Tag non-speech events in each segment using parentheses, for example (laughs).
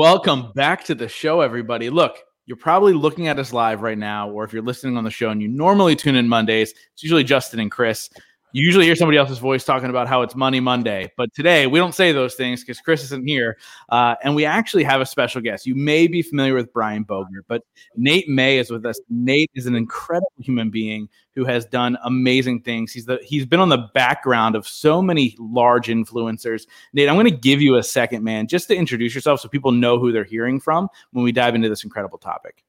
Welcome back to the show, everybody. Look, you're probably looking at us live right now, or if you're listening on the show and you normally tune in Mondays, it's usually Justin and Chris. You usually hear somebody else's voice talking about how it's Money Monday, but today we don't say those things because Chris isn't here, uh, and we actually have a special guest. You may be familiar with Brian Bogert, but Nate May is with us. Nate is an incredible human being who has done amazing things. He's the he's been on the background of so many large influencers. Nate, I'm going to give you a second, man, just to introduce yourself so people know who they're hearing from when we dive into this incredible topic.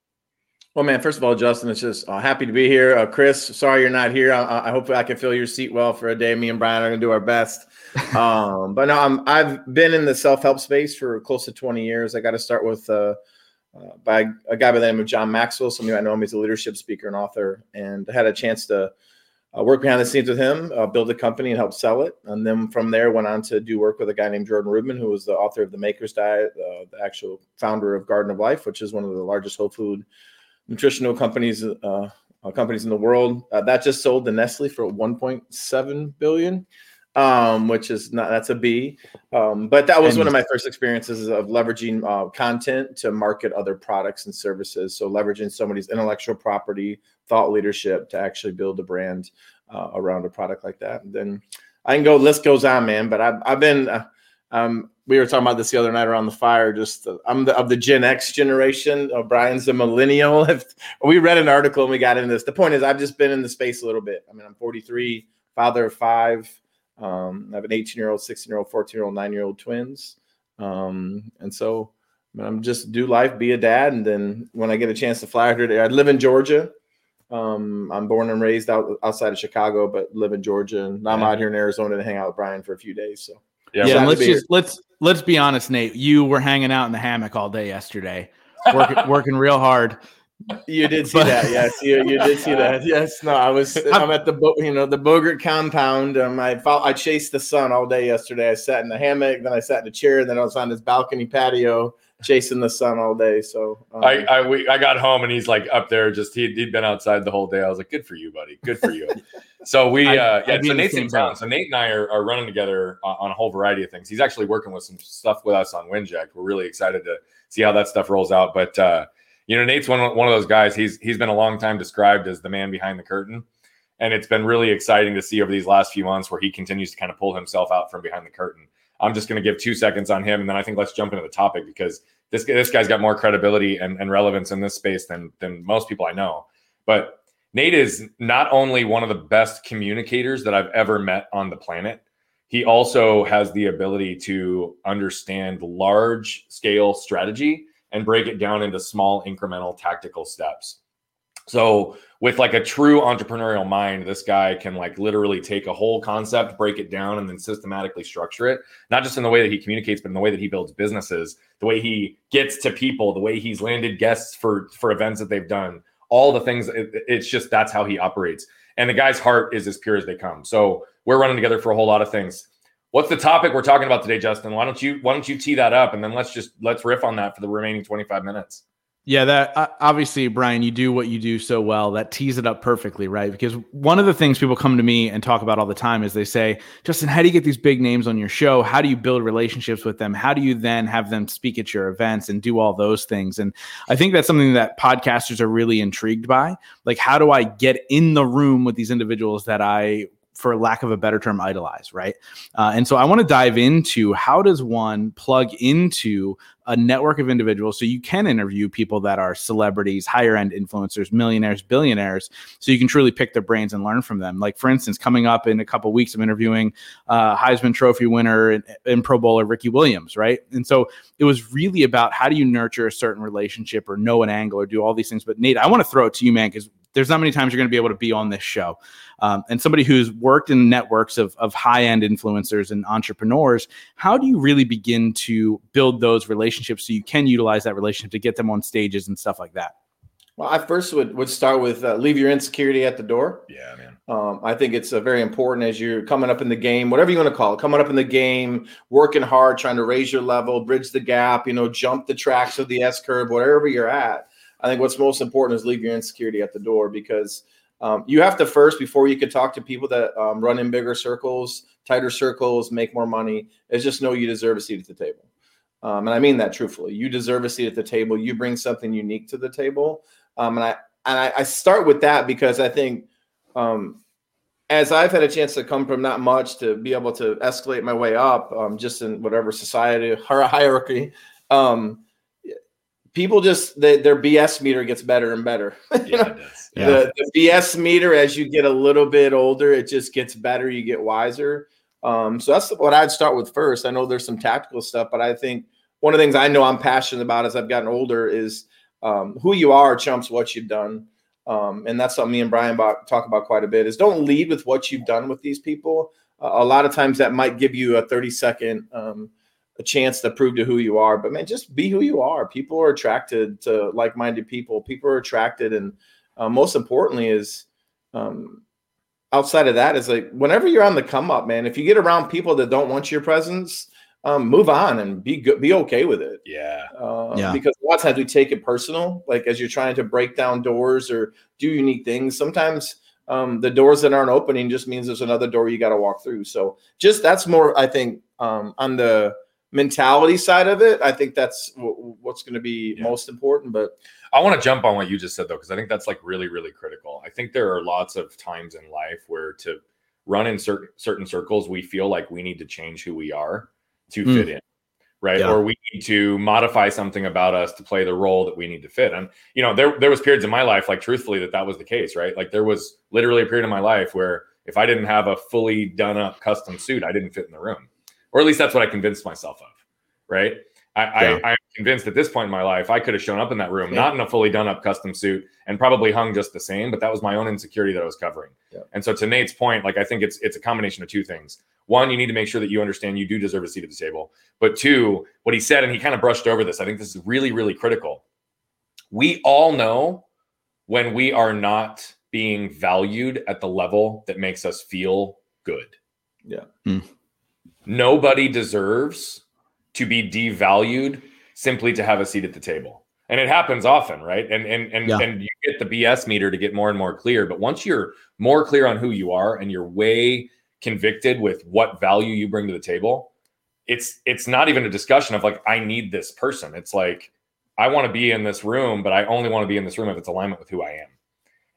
Well, man, first of all, Justin, it's just uh, happy to be here. Uh, Chris, sorry you're not here. I, I, hope I can fill your seat well for a day. Me and Brian are going to do our best. (laughs) Um, but no, I'm, I've been in the self help space for close to 20 years. I got to start with uh, uh, by a guy by the name of John Maxwell. Some of you might know him. He's a leadership speaker and author, and I had a chance to uh, work behind the scenes with him, uh, build a company, and help sell it. And then from there, went on to do work with a guy named Jordan Rubin, who was the author of the Maker's Diet, uh, the actual founder of Garden of Life, which is one of the largest whole food nutritional companies uh, uh, companies in the world. Uh, that just sold to Nestle for 1.7 billion, um, which is not that's a B. Um, but that was and one of my first experiences of leveraging uh, content to market other products and services. So leveraging somebody's intellectual property, thought leadership to actually build a brand uh, around a product like that. And then I can go. List goes on, man. But I've I've been uh, um, we were talking about this the other night around the fire. Just uh, I'm the, of the Gen X generation. Uh, Brian's a millennial. (laughs) We read an article and we got into this. The point is, I've just been in the space a little bit. I mean, I'm 43, father of five. Um, I have an 18 year old, 16 year old, 14 year old, nine year old twins. Um, and so I am just do life, be a dad, and then when I get a chance to fly here, I live in Georgia. Um, I'm born and raised out outside of Chicago, but live in Georgia, and I'm out here in Arizona to hang out with Brian for a few days. So yeah, yeah let's just let's let's be honest, Nate. You were hanging out in the hammock all day yesterday, working (laughs) working real hard. You did see that, yes. You, you did see that, (laughs) yes. No, I was. I'm at the boat, you know the Bogert compound. Um, I I chased the sun all day yesterday. I sat in the hammock, then I sat in a chair, then I was on this balcony patio chasing the sun all day. So um, I I, we, I got home and he's like up there, just he he'd been outside the whole day. I was like, good for you, buddy. Good for you. (laughs) so we I, uh yeah. So Nate's in town. So Nate and I are, are running together on a whole variety of things. He's actually working with some stuff with us on Winject. We're really excited to see how that stuff rolls out. But uh, you know, Nate's one one of those guys. He's he's been a long time described as the man behind the curtain. And it's been really exciting to see over these last few months where he continues to kind of pull himself out from behind the curtain. I'm just going to give two seconds on him, and then I think let's jump into the topic because this this guy's got more credibility and, and relevance in this space than than most people I know. But Nate is not only one of the best communicators that I've ever met on the planet. He also has the ability to understand large scale strategy and break it down into small incremental tactical steps. So with like a true entrepreneurial mind, this guy can like literally take a whole concept, break it down, and then systematically structure it. Not just in the way that he communicates, but in the way that he builds businesses, the way he gets to people, the way he's landed guests for for events that they've done, all the things. It, it's just that's how he operates. And the guy's heart is as pure as they come. So we're running together for a whole lot of things. What's the topic we're talking about today, Justin? Why don't you why don't you tee that up and then let's just let's riff on that for the remaining 25 minutes. Yeah, that uh, obviously, Brian, you do what you do so well. That tees it up perfectly, right? Because one of the things people come to me and talk about all the time is they say, Justin, how do you get these big names on your show? How do you build relationships with them? How do you then have them speak at your events and do all those things? And I think that's something that podcasters are really intrigued by. Like, how do I get in the room with these individuals that I for lack of a better term, idolize, right? Uh, and so I want to dive into how does one plug into a network of individuals so you can interview people that are celebrities, higher end influencers, millionaires, billionaires, so you can truly pick their brains and learn from them. Like for instance, coming up in a couple weeks, I'm interviewing uh, Heisman Trophy winner and, and Pro Bowler Ricky Williams, right? And so it was really about how do you nurture a certain relationship or know an angle or do all these things. But Nate, I want to throw it to you, man, because there's not many times you're going to be able to be on this show. Um, and somebody who's worked in networks of, of high end influencers and entrepreneurs, how do you really begin to build those relationships so you can utilize that relationship to get them on stages and stuff like that? Well, I first would, would start with uh, leave your insecurity at the door. Yeah, man. Um, I think it's uh, very important as you're coming up in the game, whatever you want to call it, coming up in the game, working hard, trying to raise your level, bridge the gap, you know, jump the tracks of the S curve, whatever you're at. I think what's most important is leave your insecurity at the door because um, you have to first, before you could talk to people that um, run in bigger circles, tighter circles, make more money, is just know you deserve a seat at the table. Um, and I mean that truthfully. You deserve a seat at the table. You bring something unique to the table. Um, and I and I, I, start with that because I think um, as I've had a chance to come from not much to be able to escalate my way up, um, just in whatever society (laughs) hierarchy, um, people just they, their BS meter gets better and better. (laughs) Yeah, yeah. The, the, BS meter as you get a little bit older, it just gets better. You get wiser. Um, so that's what I'd start with first. I know there's some tactical stuff, but I think one of the things I know I'm passionate about as I've gotten older is um, who you are chumps what you've done. Um, and that's something me and Brian about, talk about quite a bit is don't lead with what you've done with these people. Uh, a lot of times that might give you a 30 second um, a chance to prove to who you are. But man, just be who you are. People are attracted to like-minded people. People are attracted, and uh, most importantly, is um, outside of that is like whenever you're on the come up, man. If you get around people that don't want your presence, um, move on and be good, be okay with it. Yeah. Uh, yeah. Because a lot of times we take it personal, like as you're trying to break down doors or do unique things. Sometimes um, the doors that aren't opening just means there's another door you got to walk through. So just that's more, I think, um, on the mentality side of it, I think that's w- what's going to be yeah. most important. But I want to jump on what you just said though, because I think that's like really, really critical. I think there are lots of times in life where to run in certain certain circles, we feel like we need to change who we are to mm. fit in. Right. Yeah. Or we need to modify something about us to play the role that we need to fit. And, you know, there, there was periods in my life, like truthfully, that that was the case, right? Like there was literally a period in my life where if I didn't have a fully done up custom suit, I didn't fit in the room or at least that's what I convinced myself of. Right. I, yeah. I, am convinced at this point in my life, I could have shown up in that room, yeah. not in a fully done up custom suit and probably hung just the same, but that was my own insecurity that I was covering. Yeah. And so to Nate's point, like I think it's it's a combination of two things. One, you need to make sure that you understand you do deserve a seat at the table. But two, what he said, and he kind of brushed over this, I think this is really, really critical. We all know when we are not being valued at the level that makes us feel good. Yeah. Mm nobody deserves to be devalued simply to have a seat at the table. And it happens often, right? And and and, yeah. and you get the BS meter to get more and more clear. But once you're more clear on who you are and you're way convicted with what value you bring to the table, it's it's not even a discussion of like, I need this person. It's like, I want to be in this room, but I only want to be in this room if it's alignment with who I am.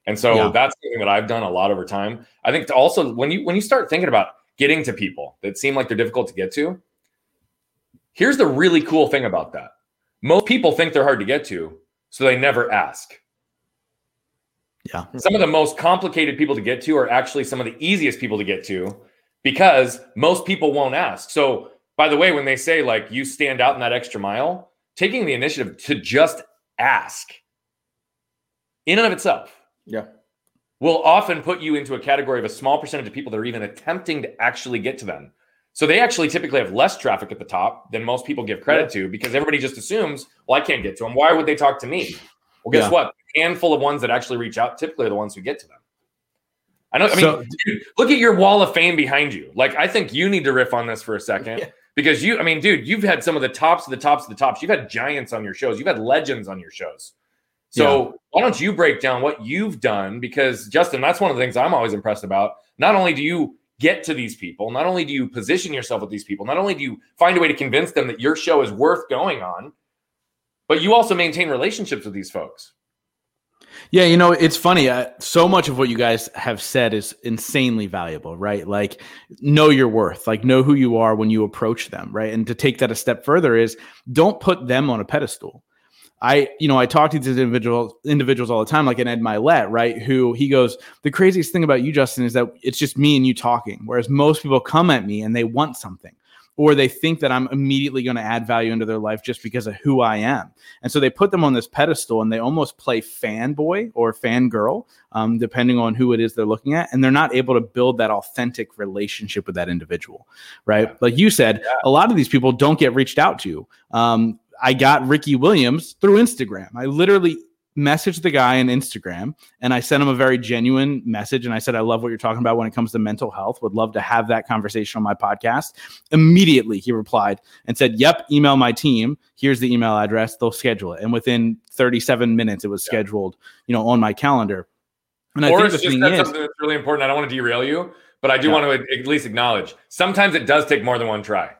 And so yeah. that's something that I've done a lot over time. I think to also when you when you start thinking about getting to people that seem like they're difficult to get to. Here's the really cool thing about that most people think they're hard to get to, so they never ask. Yeah. Some of the most complicated people to get to are actually some of the easiest people to get to because most people won't ask. So, by the way, when they say like you stand out in that extra mile, taking the initiative to just ask in and of itself. Yeah will often put you into a category of a small percentage of people that are even attempting to actually get to them. So they actually typically have less traffic at the top than most people give credit to because everybody just assumes, well, I can't get to them. Why would they talk to me? Well, guess yeah. what? A handful of ones that actually reach out typically are the ones who get to them. I know. I mean, so, dude, look at your wall of fame behind you. Like, I think you need to riff on this for a second (laughs) yeah. because you, I mean, dude, you've had some of the tops of the tops of the tops. You've had giants on your shows. You've had legends on your shows. So yeah. why don't you break down what you've done? Because Justin, that's one of the things I'm always impressed about. Not only do you get to these people, not only do you position yourself with these people, not only do you find a way to convince them that your show is worth going on, but you also maintain relationships with these folks. Yeah, you know, it's funny. Uh, so much of what you guys have said is insanely valuable, right? Like, know your worth, like, know who you are when you approach them, right? And to take that a step further is don't put them on a pedestal. I, you know, I talk to these individuals individuals all the time, like an Ed Mylett, right? Who he goes, the craziest thing about you, Justin, is that it's just me and you talking. Whereas most people come at me and they want something, or they think that I'm immediately going to add value into their life just because of who I am. And so they put them on this pedestal and they almost play fanboy or fangirl, um, depending on who it is they're looking at. And they're not able to build that authentic relationship with that individual, right? Like you said, a lot of these people don't get reached out to. Um, I got Ricky Williams through Instagram. I literally messaged the guy on Instagram and I sent him a very genuine message. And I said, I love what you're talking about when it comes to mental health. Would love to have that conversation on my podcast. Immediately, he replied and said, Yep, email my team. Here's the email address. They'll schedule it. And within 37 minutes, it was scheduled, you know, on my calendar. And or I think the thing is, something that's really important. I don't want to derail you, but I do yeah. want to at least acknowledge sometimes it does take more than one try.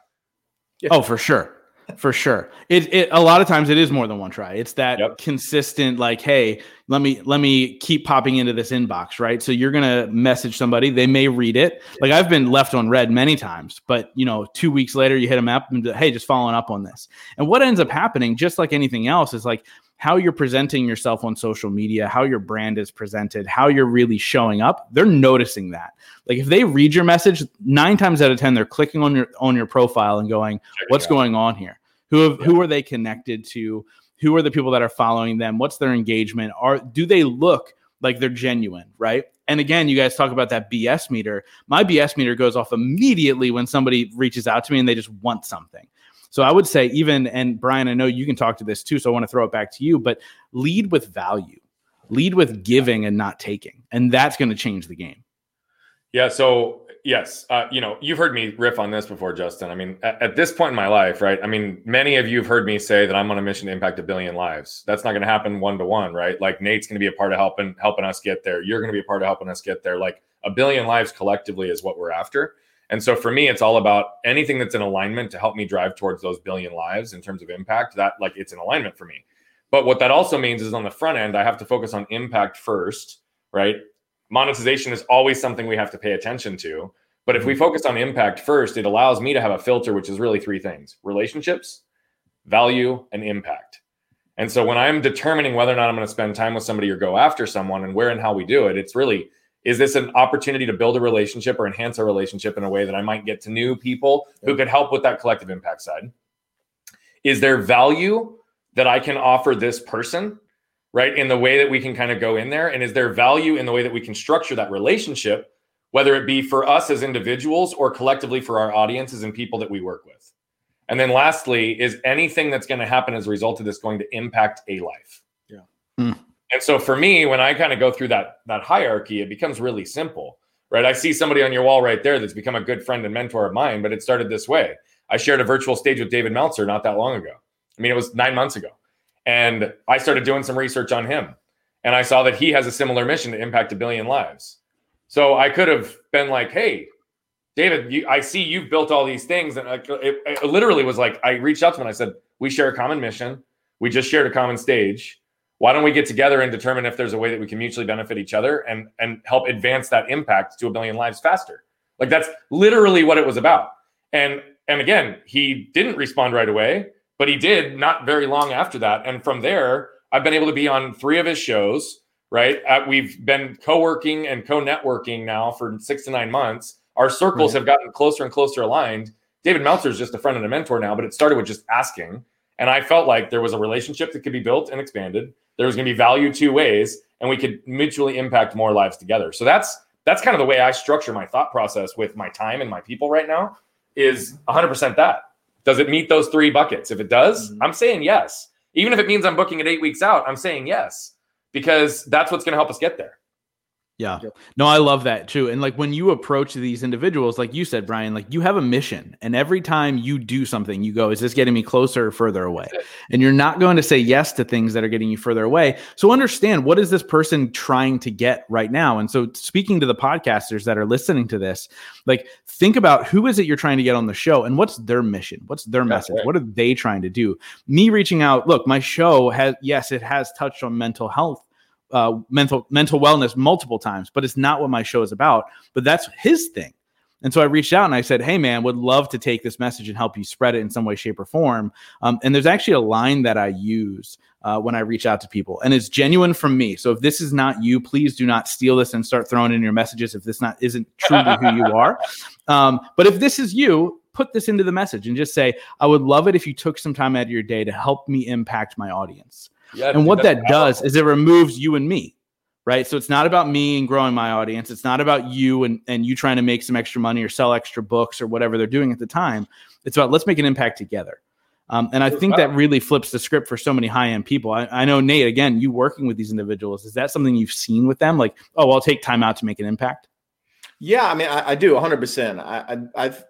Oh, for sure. For sure. It, it a lot of times it is more than one try. It's that yep. consistent, like, hey, let me let me keep popping into this inbox, right? So you're gonna message somebody, they may read it. Like I've been left on read many times, but you know, two weeks later you hit them up and hey, just following up on this. And what ends up happening, just like anything else, is like how you're presenting yourself on social media, how your brand is presented, how you're really showing up, they're noticing that. Like if they read your message, nine times out of ten, they're clicking on your on your profile and going, "What's going on here? Who have, who are they connected to? Who are the people that are following them? What's their engagement? Are do they look like they're genuine, right?" And again, you guys talk about that BS meter. My BS meter goes off immediately when somebody reaches out to me and they just want something. So I would say, even, and Brian, I know you can talk to this too. So I want to throw it back to you, but lead with value, lead with giving and not taking. And that's going to change the game. Yeah. So, yes, uh, you know, you've heard me riff on this before, Justin. I mean, at, at this point in my life, right? I mean, many of you have heard me say that I'm on a mission to impact a billion lives. That's not going to happen one to one, right? Like Nate's going to be a part of helping helping us get there. You're going to be a part of helping us get there. Like a billion lives collectively is what we're after. And so for me, it's all about anything that's in alignment to help me drive towards those billion lives in terms of impact. That like it's in alignment for me. But what that also means is on the front end, I have to focus on impact first, right? Monetization is always something we have to pay attention to. But if we mm-hmm. focus on impact first, it allows me to have a filter, which is really three things relationships, value, and impact. And so when I'm determining whether or not I'm going to spend time with somebody or go after someone and where and how we do it, it's really is this an opportunity to build a relationship or enhance a relationship in a way that I might get to new people who could help with that collective impact side? Is there value that I can offer this person, right? In the way that we can kind of go in there? And is there value in the way that we can structure that relationship, whether it be for us as individuals or collectively for our audiences and people that we work with? And then lastly, is anything that's going to happen as a result of this going to impact a life? Yeah. Mm. And so for me, when I kind of go through that that hierarchy, it becomes really simple, right? I see somebody on your wall right there that's become a good friend and mentor of mine, but it started this way. I shared a virtual stage with David Meltzer not that long ago. I mean, it was nine months ago. And I started doing some research on him. And I saw that he has a similar mission to impact a billion lives. So I could have been like, hey, David, you, I see you've built all these things. And it, it literally was like, I reached out to him and I said, we share a common mission. We just shared a common stage why don't we get together and determine if there's a way that we can mutually benefit each other and and help advance that impact to a billion lives faster? Like that's literally what it was about. And and again he didn't respond right away but he did not very long after that. And from there i've been able to be on three of his shows right? Uh, we've been co-working and co-networking now for six to nine months. Our circles mm-hmm. have gotten closer and closer aligned. David meltzer is just a friend and a mentor now but it started with just asking. And i felt like there was a relationship that could be built and expanded there was going to be value two ways and we could mutually impact more lives together. So that's that's kind of the way i structure my thought process with my time and my people right now is 100% that. Does it meet those three buckets? If it does mm-hmm. i'm saying yes. Even if it means i'm booking it eight weeks out i'm saying yes because that's what's going to help us get there yeah. No, I love that too. And like when you approach these individuals, like you said, Brian, like you have a mission. And every time you do something, you go, is this getting me closer or further away? And you're not going to say yes to things that are getting you further away. So understand what is this person trying to get right now? And so speaking to the podcasters that are listening to this, like think about who is it you're trying to get on the show and what's their mission? What's their message? Right. What are they trying to do? Me reaching out, look, my show has, yes, it has touched on mental health uh, mental mental wellness multiple times, but it's not what my show is about. But that's his thing. And so I reached out and I said, "Hey, man, would love to take this message and help you spread it in some way, shape, or form." Um, and there's actually a line that I use uh, when I reach out to people, and it's genuine from me. So if this is not you, please do not steal this and start throwing in your messages if this not isn't truly who you are. (laughs) Um, but if this is you, put this into the message and just say, "I would love it if you took some time out of your day to help me impact my audience." Yeah, and what that does is it removes you and me, right? So it's not about me and growing my audience. It's not about you and, and you trying to make some extra money or sell extra books or whatever they're doing at the time. It's about let's make an impact together. Um, and I think that really flips the script for so many high end people. I, I, know, Nate, again, you working with these individuals, is that something you've seen with them? Like, oh, I'll take time out to make an impact? Yeah, I mean, I, I do 100%. I, I, I've,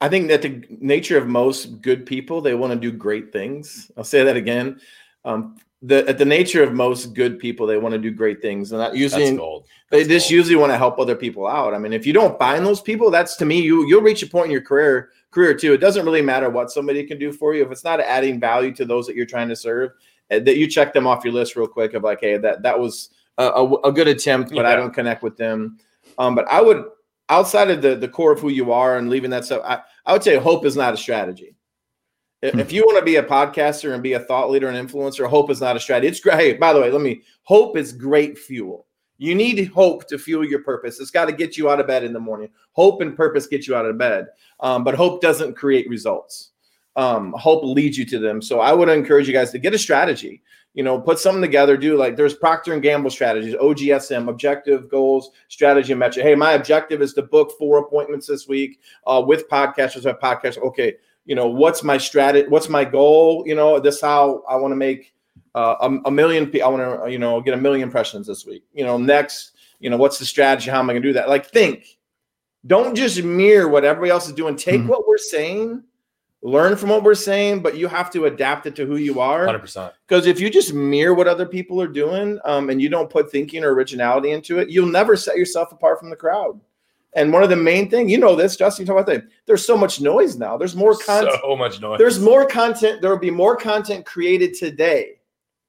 I think that the nature of most good people, they want to do great things. I'll say that again. Um, the at the nature of most good people, they want to do great things, and that usually they just gold. usually want to help other people out. I mean, if you don't find those people, that's to me, you you'll reach a point in your career career too. It doesn't really matter what somebody can do for you if it's not adding value to those that you're trying to serve. Eh, that you check them off your list real quick of like, hey, that that was a, a, a good attempt, but yeah. I don't connect with them. Um, but I would outside of the the core of who you are and leaving that stuff, I, I would say hope is not a strategy. Hmm. If you want to be a podcaster and be a thought leader and influencer, hope is not a strategy. It's great. Hey, by the way, let me hope is great fuel. You need hope to fuel your purpose. It's got to get you out of bed in the morning. Hope and purpose get you out of bed, um, but hope doesn't create results. Um, hope leads you to them. So I would encourage you guys to get a strategy. You know, put something together. Do like there's Procter and Gamble strategies, OGSM, objective goals, strategy, and metric. Hey, my objective is to book four appointments this week uh, with podcasters. Have podcast. Okay, you know what's my strategy what's my goal? You know this how i want to make uh, a, a, million i want to you know get a million impressions this week. You know next you know what's the strategy? How am i going to do that? Like think. Don't just mirror what everybody else is doing. Take mm-hmm. what we're saying learn from what we're saying but you have to adapt it to who you are. 100% because if you just mirror what other people are doing um, and you don't put thinking or originality into it you'll never set yourself apart from the crowd and one of the main thing, you know this, Justin, you talk about that. There's so much noise now. There's more content. So (laughs) much noise. There's more content. There will be more content created today,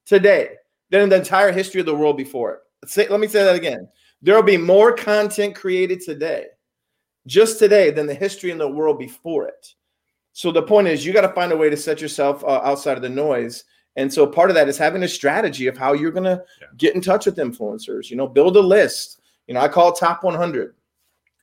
today, than in the entire history of the world before it. Say, let me say that again. There will be more content created today, just today, than the history in the world before it. So the point is, you got to find a way to set yourself uh, outside of the noise. And so part of that is having a strategy of how you're going to yeah. get in touch with influencers. You know, build a list. You know, I call top 100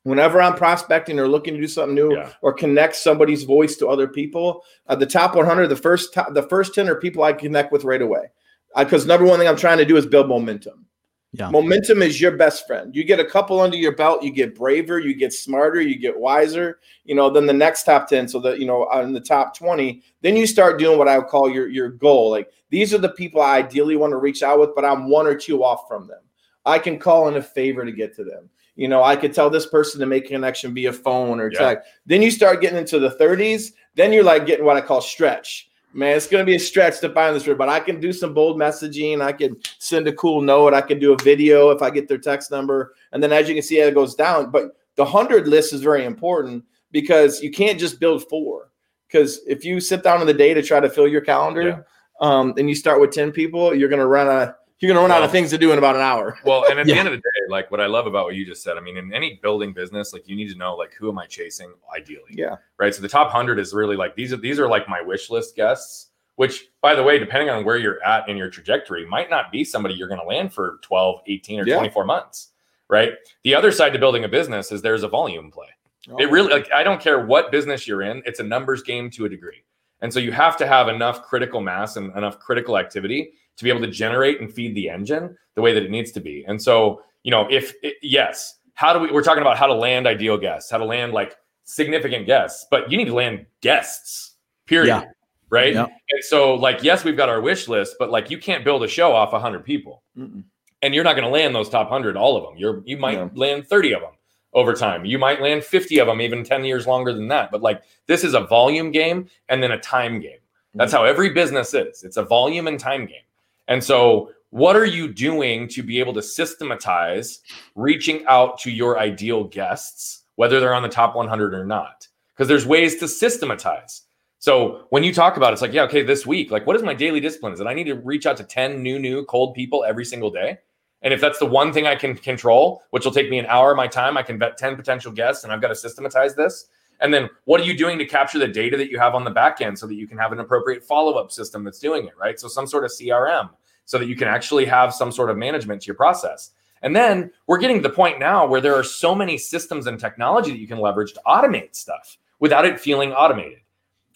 whenever I'm prospecting or looking to do something new yeah. or connect somebody's voice to other people, uh, the top 100, the first top, the first 10 are people I connect with right away. Because uh, number one thing I'm trying to do is build momentum. Yeah. Momentum is your best friend. You get a couple under your belt, you get braver, you get smarter, you get wiser. You know, then the next top 10, so that, you know, in the top 20, then you start doing what I would call your, your goal. Like these are the people I ideally want to reach out with, but I'm one or two off from them. I can call in a favor to get to them. You know, I could tell this person to make a connection via phone or yeah. text. Then you start getting into the 30s. Then you're like getting what I call stretch. Man, it's going to be a stretch to find this word, but I can do some bold messaging. I can send a cool note. I can do a video if I get their text number. And then as you can see, it goes down. But the 100 list is very important because you can't just build four. Because if you sit down in the day to try to fill your calendar yeah. um, and you start with 10 people, you're going to run a you're gonna run well, out of things to do in about an hour. (laughs) well, and at yeah. the end of the day, like what I love about what you just said, I mean, in any building business, like you need to know like who am I chasing ideally? Yeah. Right. So the top hundred is really like these are these are like my wish list guests, which by the way, depending on where you're at in your trajectory, might not be somebody you're gonna land for 12, 18, or yeah. 24 months. Right. The other side to building a business is there's a volume play. Oh, it really like I don't care what business you're in, it's a numbers game to a degree. And so you have to have enough critical mass and enough critical activity to be able to generate and feed the engine the way that it needs to be. And so, you know, if it, yes, how do we, we're talking about how to land ideal guests, how to land like significant guests, but you need to land guests, period. Yeah. Right. Yeah. And so, like, yes, we've got our wish list, but like, you can't build a show off 100 people. Mm-mm. And you're not going to land those top 100, all of them. You're, you might yeah. land 30 of them over time. You might land 50 of them, even 10 years longer than that. But like, this is a volume game and then a time game. That's mm-hmm. how every business is. It's a volume and time game. And so, what are you doing to be able to systematize reaching out to your ideal guests, whether they're on the top 100 or not? Because there's ways to systematize. So when you talk about it, it's like, yeah, okay, this week, like, what is my daily discipline? Is that I need to reach out to 10 new, new cold people every single day? And if that's the one thing I can control, which will take me an hour of my time, I can vet 10 potential guests and I've got to systematize this. And then what are you doing to capture the data that you have on the back end so that you can have an appropriate follow up system that's doing it, right? So some sort of CRM so that you can actually have some sort of management to your process. And then we're getting to the point now where there are so many systems and technology that you can leverage to automate stuff without it feeling automated.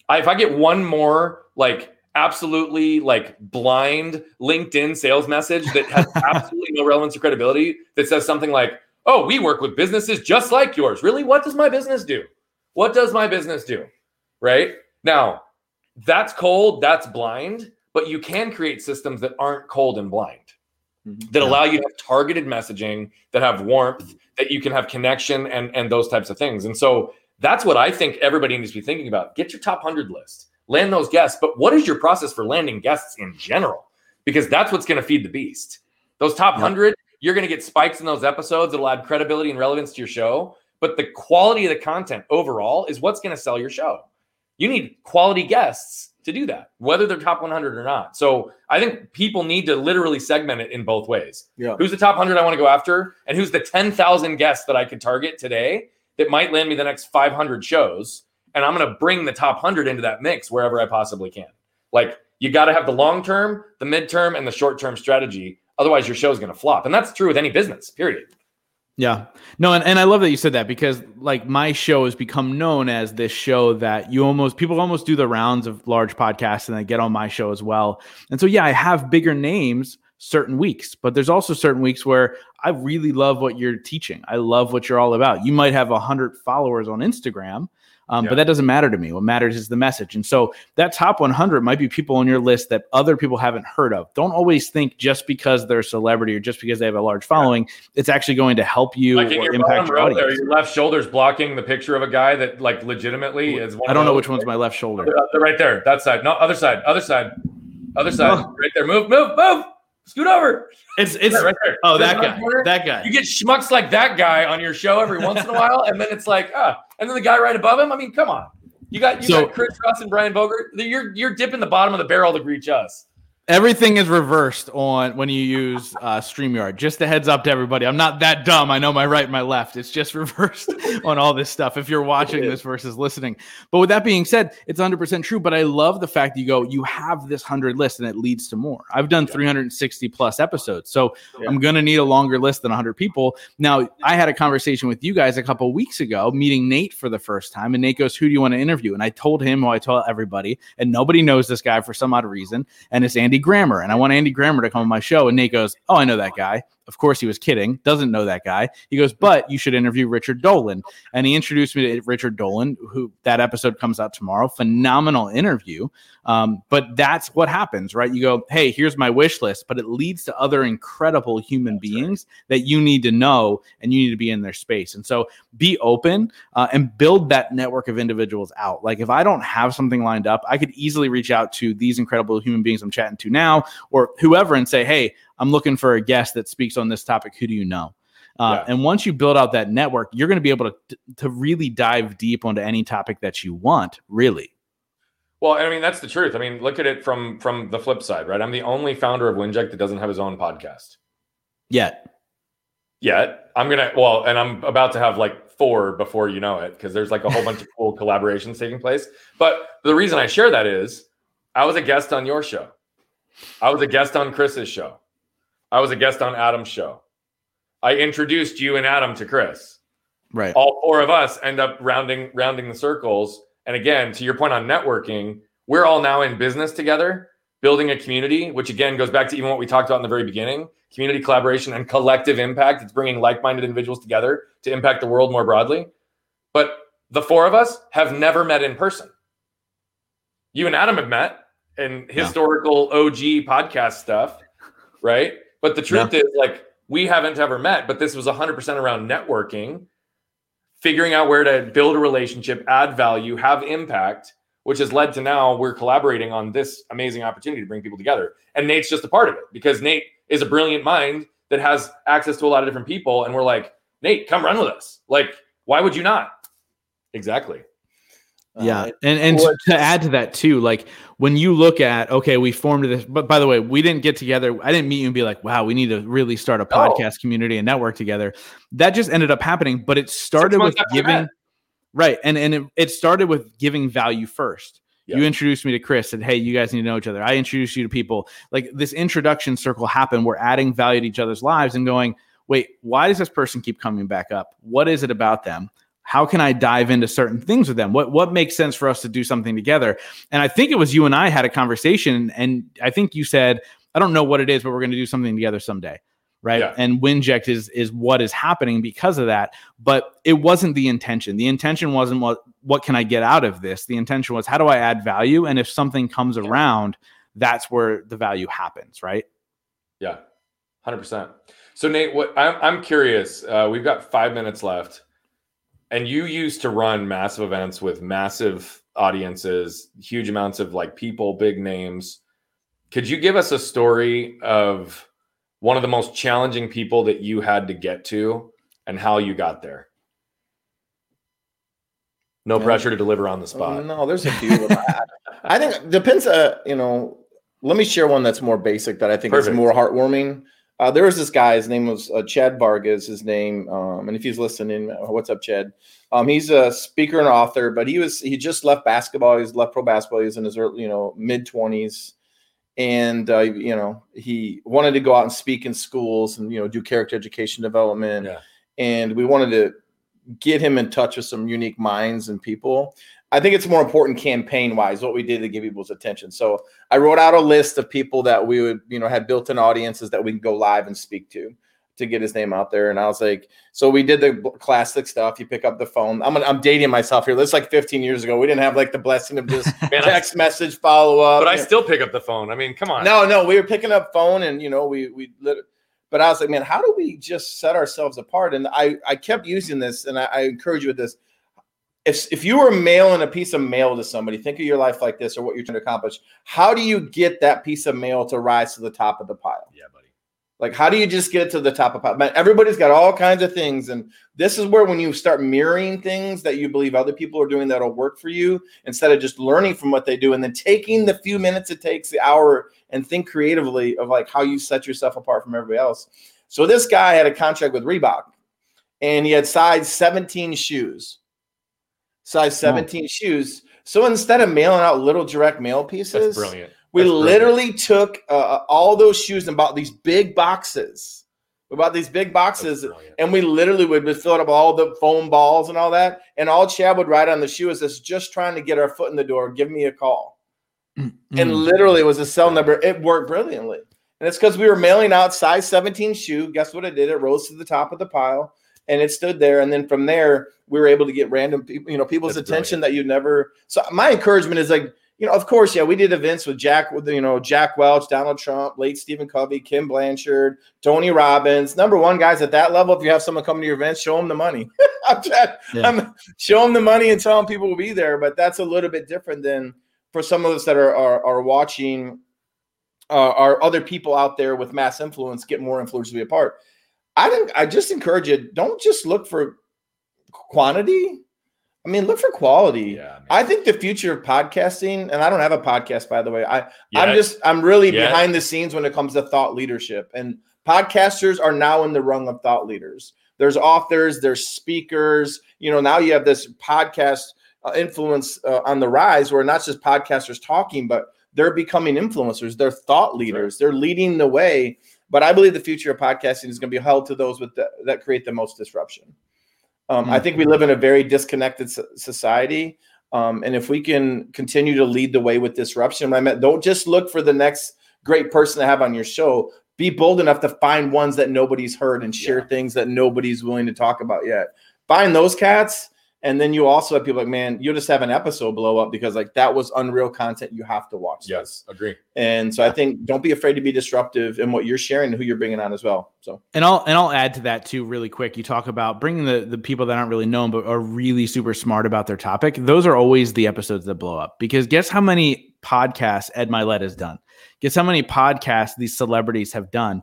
I, if I get one more like absolutely like blind LinkedIn sales message that has (laughs) absolutely no relevance or credibility that says something like, "Oh, we work with businesses just like yours." Really? What does my business do? What does my business do? Right? Now, that's cold, that's blind, but you can create systems that aren't cold and blind. Mm-hmm. That allow you to have targeted messaging, that have warmth, that you can have connection and and those types of things. And so that's what I think everybody needs to be thinking about. Get your top 100 list, land those guests, but what is your process for landing guests in general? because that's what's going to feed the beast. Those top yep. 100, you're going to get spikes in those episodes that'll add credibility and relevance to your show. But the quality of the content overall is what's going to sell your show. You need quality guests to do that, whether they're top 100 or not. So I think people need to literally segment it in both ways. Yeah. Who's the top 100 I want to go after? And who's the 10,000 guests that I could target today that might land me the next 500 shows? And I'm going to bring the top 100 into that mix wherever I possibly can. Like you got to have the long term, the midterm, and the short term strategy. Otherwise, your show is going to flop. And that's true with any business, period. Yeah. No, and, and I love that you said that because like my show has become known as this show that you almost people almost do the rounds of large podcasts and they get on my show as well. And so yeah, I have bigger names certain weeks, but there's also certain weeks where I really love what you're teaching. I love what you're all about. You might have a hundred followers on Instagram, um, yeah. But that doesn't matter to me. What matters is the message. And so that top 100 might be people on your list that other people haven't heard of. Don't always think just because they're a celebrity or just because they have a large following, yeah. it's actually going to help you like or impact your audience. There, your left shoulder's blocking the picture of a guy that like legitimately is. I don't know which one's my left shoulder. Right there, that side. No, other side, other side, other side. (laughs) Right there. Move, move, move. Scoot over. It's it's right there. Oh, that guy. That guy. You get schmucks like that guy on your show every once in a while, and then it's like, ah, and then the guy right above him. I mean, come on. You got you so, got Chris Ross and Brian Bogert. You're you're dipping the bottom of the barrel to reach us. Everything is reversed on when you use uh, StreamYard. Just a heads up to everybody. I'm not that dumb. I know my right and my left. It's just (laughs) reversed on all this stuff if you're watching this versus listening. But with that being said, it's 100% true. But I love the fact that you go, you have this 100 list and it leads to more. I've done 360 plus episodes. So yeah. I'm going to need a longer list than 100 people. Now, I had a conversation with you guys a couple weeks ago, meeting Nate for the first time. And Nate goes, Who do you want to interview? And I told him who I told everybody. And nobody knows this guy for some odd reason. And it's Andy Andy Grammer, and I want Andy Grammer to come on my show. And Nate goes, Oh, I know that guy. Of course, he was kidding. Doesn't know that guy. He goes, but you should interview Richard Dolan. And he introduced me to Richard Dolan, who that episode comes out tomorrow. Phenomenal interview. Um, but that's what happens, right? You go, hey, here's my wish list, but it leads to other incredible human that's beings right. that you need to know and you need to be in their space. And so be open uh, and build that network of individuals out. Like if I don't have something lined up, I could easily reach out to these incredible human beings I'm chatting to now or whoever and say, hey, I'm looking for a guest that speaks on this topic. Who do you know? Uh, yeah. And once you build out that network, you're going to be able to to really dive deep onto any topic that you want. Really. Well, I mean that's the truth. I mean, look at it from from the flip side, right? I'm the only founder of Winject that doesn't have his own podcast yet. Yet, I'm gonna well, and I'm about to have like four before you know it because there's like a whole bunch of (laughs) cool collaborations taking place. But the reason I share that is I was a guest on your show. I was a guest on Chris's show. I was a guest on Adam's show. I introduced you and Adam to Chris. Right. All four of us end up rounding rounding the circles. And again, to your point on networking, we're all now in business together, building a community, which again goes back to even what we talked about in the very beginning community collaboration and collective impact. It's bringing like minded individuals together to impact the world more broadly. But the four of us have never met in person. You and Adam have met in historical yeah. OG podcast stuff, right? But the truth yeah. is, like, we haven't ever met, but this was 100% around networking, figuring out where to build a relationship, add value, have impact, which has led to now we're collaborating on this amazing opportunity to bring people together. And Nate's just a part of it because Nate is a brilliant mind that has access to a lot of different people. And we're like, Nate, come run with us. Like, why would you not? Exactly. Yeah, uh, and and to, to add to that too, like when you look at okay, we formed this. But by the way, we didn't get together. I didn't meet you and be like, wow, we need to really start a podcast community and network together. That just ended up happening. But it started with giving, right, and and it, it started with giving value first. Yeah. You introduced me to Chris, and Hey, you guys need to know each other. I introduced you to people. Like this introduction circle happened. We're adding value to each other's lives and going, Wait, why does this person keep coming back up? What is it about them? How can I dive into certain things with them? What what makes sense for us to do something together? And I think it was you and I had a conversation, and I think you said, I don't know what it is, but we're going to do something together someday. Right. Yeah. And Winject is is what is happening because of that. But it wasn't the intention. The intention wasn't what what can I get out of this? The intention was how do I add value? And if something comes around, that's where the value happens, right? Yeah. 100%. So Nate, what I'm, I'm curious, uh, we've got five minutes left and you used to run massive events with massive audiences, huge amounts of like people, big names. Could you give us a story of one of the most challenging people that you had to get to and how you got there? No yeah. pressure to deliver on the spot. No, there's a few. I think depends. Uh, you know, let me share one that's more basic that I think Perfect. is more heartwarming. Uh, there was this guy. His name was uh, Chad Vargas. His name, um, and if he's listening, uh, what's up, Chad? Um, he's a speaker and author, but he was he just left basketball. He's left pro basketball. He's in his early, you know mid twenties, and uh, you know he wanted to go out and speak in schools and you know do character education development. Yeah. And we wanted to get him in touch with some unique minds and people. I think it's more important campaign wise what we did to get people's attention. So I wrote out a list of people that we would, you know, had built in audiences that we can go live and speak to to get his name out there. And I was like, so we did the classic stuff. You pick up the phone. I'm I'm dating myself here. This like 15 years ago. We didn't have like the blessing of just (laughs) text message follow up. But I still pick up the phone. I mean, come on. No, no, we were picking up phone and you know we we but I was like, man, how do we just set ourselves apart? And I I kept using this, and I, I encourage you with this if if you were mailing a piece of mail to somebody, think of your life like this or what you're trying to accomplish. How do you get that piece of mail to rise to the top of the pile? Like, how do you just get to the top of? Man, everybody's got all kinds of things, and this is where when you start mirroring things that you believe other people are doing that'll work for you, instead of just learning from what they do and then taking the few minutes it takes, the hour, and think creatively of like how you set yourself apart from everybody else. So this guy had a contract with Reebok, and he had size 17 shoes size 17 oh. shoes. So instead of mailing out little direct mail pieces, That's brilliant. We literally took uh, uh, all those shoes and bought these big boxes. We bought these big boxes, and we literally would fill up all the foam balls and all that. And all Chad would write on the shoe is this: just trying to get our foot in the door. Give me a call. Mm-hmm. And literally, it was a cell number. It worked brilliantly, and it's because we were mailing out size 17 shoe. Guess what? It did. It rose to the top of the pile and it stood there. And then from there, we were able to get random people, you know, people's That's attention brilliant. that you never. So my encouragement is like, you know, of course, yeah, we did events with Jack, with you know, Jack Welch, Donald Trump, late Stephen Covey, Ken Blanchard, Tony Robbins. Number one, guys, at that level, if you have someone coming to your events, show them the money. (laughs) I'm, trying, yeah. I'm show them the money and tell them people will be there. But that's a little bit different than for some of us that are are, are watching. Uh, are other people out there with mass influence get more influence to be a part? I think I just encourage you don't just look for quantity. I mean, look for quality. Yeah, I think the future of podcasting, and I don't have a podcast, by the way. I I'm just I'm really behind the scenes when it comes to thought leadership, and podcasters are now in the rung of thought leaders. There's authors, there's speakers. You know, now you have this podcast uh, influence uh, on the rise, where not just podcasters talking, but they're becoming influencers. They're thought leaders. Right. They're leading the way but I believe the future of podcasting is going to be held to those with the, that create the most disruption. Um, mm-hmm. I think we live in a very disconnected society. Um, and if we can continue to lead the way with disruption, I mean, don't just look for the next great person to have on your show. Be bold enough to find ones that nobody's heard and share yeah. things that nobody's willing to talk about yet. Find those cats and then you also have people like, man, you'll just have an episode blow up because like that was unreal content. You have to watch. Yes, this. agree. And so I think don't be afraid to be disruptive in what you're sharing and who you're bringing on as well. So and I'll and I'll add to that too, really quick. You talk about bringing the the people that aren't really known but are really super smart about their topic. Those are always the episodes that blow up because guess how many podcasts Ed Mylett has done? Guess how many podcasts these celebrities have done?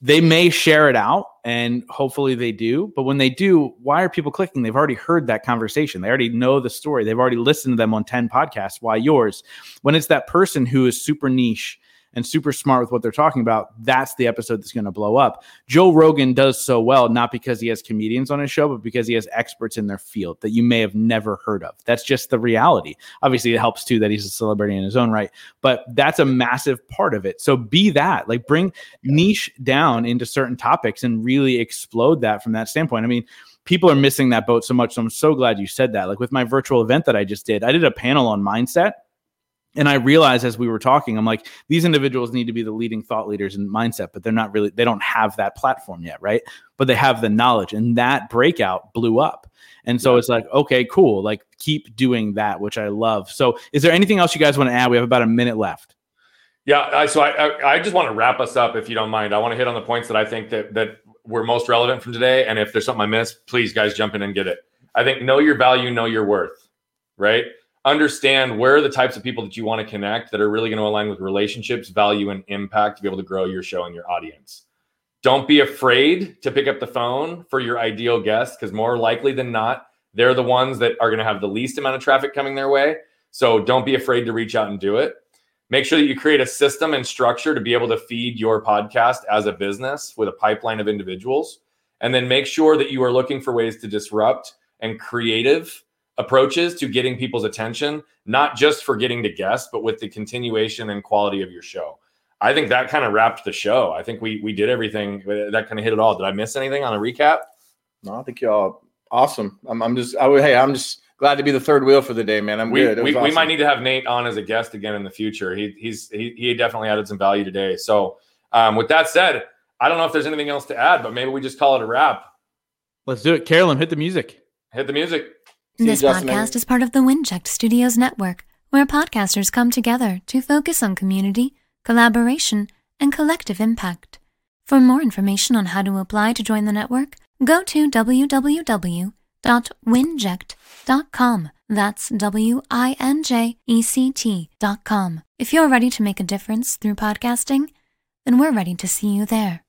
They may share it out and hopefully they do. But when they do why are people clicking? They've already heard that conversation. They already know the story. They've already listened to them on 10 podcasts. Why yours? When it's that person who is super niche and super smart with what they're talking about, that's the episode that's going to blow up. Joe Rogan does so well, not because he has comedians on his show, but because he has experts in their field that you may have never heard of. That's just the reality. Obviously, it helps too that he's a celebrity in his own right, but that's a massive part of it. So be that, like bring niche down into certain topics and really explode that from that standpoint. I mean, people are missing that boat so much. So I'm so glad you said that. Like with my virtual event that I just did, I did a panel on mindset and I realized as we were talking, I'm like, these individuals need to be the leading thought leaders in mindset, but they're not really, they don't have that platform yet, right? But they have the knowledge, and that breakout blew up. And so yeah. it's like, okay, cool. Like, keep doing that, which I love. So, is there anything else you guys want to add? We have about a minute left. Yeah, I, so I, I, I just want to wrap us up, if you don't mind. I want to hit on the points that I think that that were most relevant from today, and if there's something I missed, please, guys, jump in and get it. I think know your value, know your worth, right? Understand where are the types of people that you want to connect that are really going to align with relationships, value, and impact to be able to grow your show and your audience. Don't be afraid to pick up the phone for your ideal guest because more likely than not, they're the ones that are going to have the least amount of traffic coming their way. So don't be afraid to reach out and do it. Make sure that you create a system and structure to be able to feed your podcast as a business with a pipeline of individuals. And then make sure that you are looking for ways to disrupt and creative approaches to getting people's attention, not just for getting to guests, but with the continuation and quality of your show. I think that kind of wrapped the show. I think we we did everything that kind of hit it all. Did I miss anything on a recap? No, I think y'all awesome. I'm, I'm just I would hey, I'm just glad to be the third wheel for the day, man. I'm we, good. We, awesome. we, might need to have Nate on as a guest again in the future. He he's he, he definitely added some value today. So um, with that said, I don't know if there's anything else to add, but maybe we just call it a wrap. Let's do it. Carolyn, hit the music. Hit the music. This podcast is part of the Winject Studios network, where podcasters come together to focus on community, collaboration, and collective impact. For more information on how to apply to join the network, go to www.winject.com. That's W I N J E C T.com. If you're ready to make a difference through podcasting, then we're ready to see you there.